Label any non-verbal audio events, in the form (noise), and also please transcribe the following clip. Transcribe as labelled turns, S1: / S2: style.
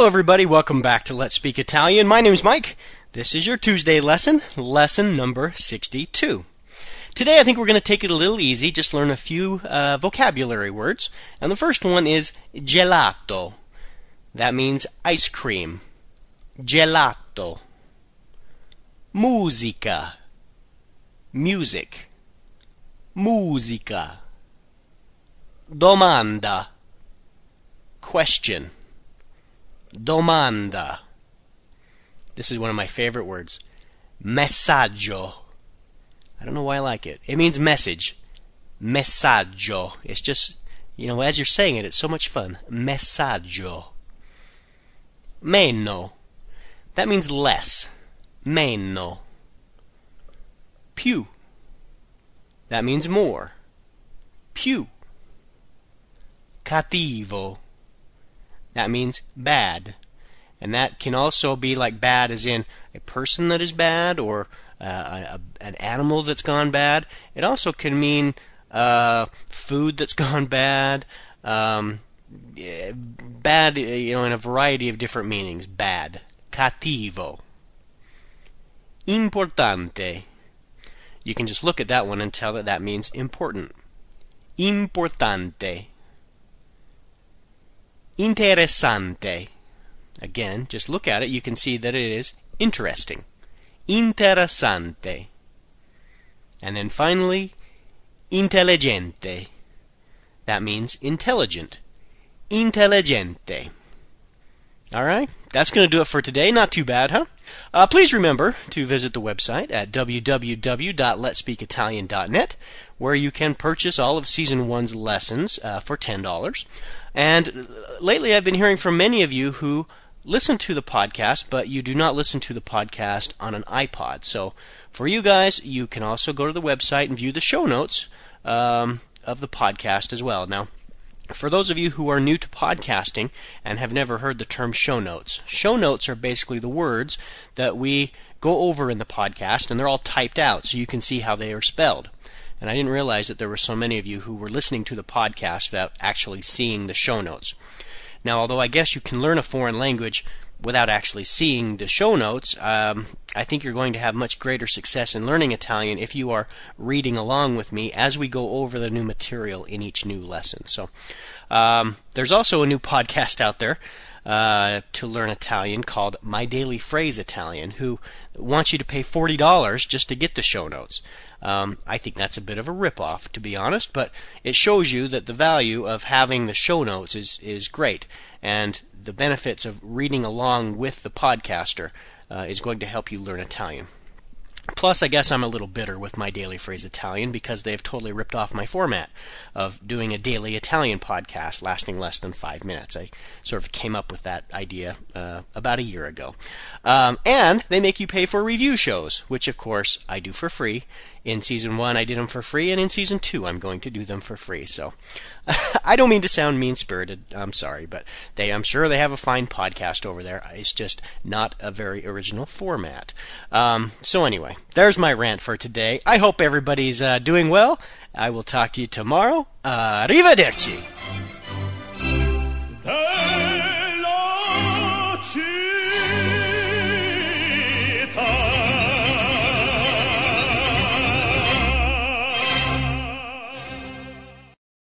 S1: Hello, everybody. Welcome back to Let's Speak Italian. My name is Mike. This is your Tuesday lesson, lesson number 62. Today, I think we're going to take it a little easy, just learn a few uh, vocabulary words. And the first one is gelato. That means ice cream. Gelato. Musica. Music. Musica. Domanda. Question. Domanda. This is one of my favorite words. Messaggio. I don't know why I like it. It means message. Messaggio. It's just, you know, as you're saying it, it's so much fun. Messaggio. Meno. That means less. Meno. Più. That means more. Più. Cattivo. That means bad. And that can also be like bad as in a person that is bad or uh, a, an animal that's gone bad. It also can mean uh, food that's (laughs) gone bad. Um, bad, you know, in a variety of different meanings. Bad. Cattivo. Importante. You can just look at that one and tell that that means important. Importante. Interessante. Again, just look at it, you can see that it is interesting. Interessante. And then finally, intelligente. That means intelligent. Intelligente. All right, that's going to do it for today. Not too bad, huh? Uh, please remember to visit the website at www.letspeakitalian.net, where you can purchase all of Season 1's lessons uh, for $10. And lately, I've been hearing from many of you who listen to the podcast, but you do not listen to the podcast on an iPod. So, for you guys, you can also go to the website and view the show notes um, of the podcast as well. Now, for those of you who are new to podcasting and have never heard the term show notes, show notes are basically the words that we go over in the podcast, and they're all typed out so you can see how they are spelled. And I didn't realize that there were so many of you who were listening to the podcast without actually seeing the show notes. Now, although I guess you can learn a foreign language without actually seeing the show notes, um, I think you're going to have much greater success in learning Italian if you are reading along with me as we go over the new material in each new lesson. So, um, there's also a new podcast out there uh, to learn Italian called My Daily Phrase Italian, who wants you to pay $40 just to get the show notes. Um, I think that's a bit of a ripoff, to be honest, but it shows you that the value of having the show notes is, is great, and the benefits of reading along with the podcaster uh, is going to help you learn Italian. Plus, I guess I'm a little bitter with my Daily Phrase Italian because they've totally ripped off my format of doing a daily Italian podcast lasting less than five minutes. I sort of came up with that idea uh, about a year ago. Um, and they make you pay for review shows, which, of course, I do for free. In season one, I did them for free, and in season two, I'm going to do them for free. So (laughs) I don't mean to sound mean spirited. I'm sorry, but they, I'm sure they have a fine podcast over there. It's just not a very original format. Um, so anyway, there's my rant for today. I hope everybody's uh, doing well. I will talk to you tomorrow. Arrivederci.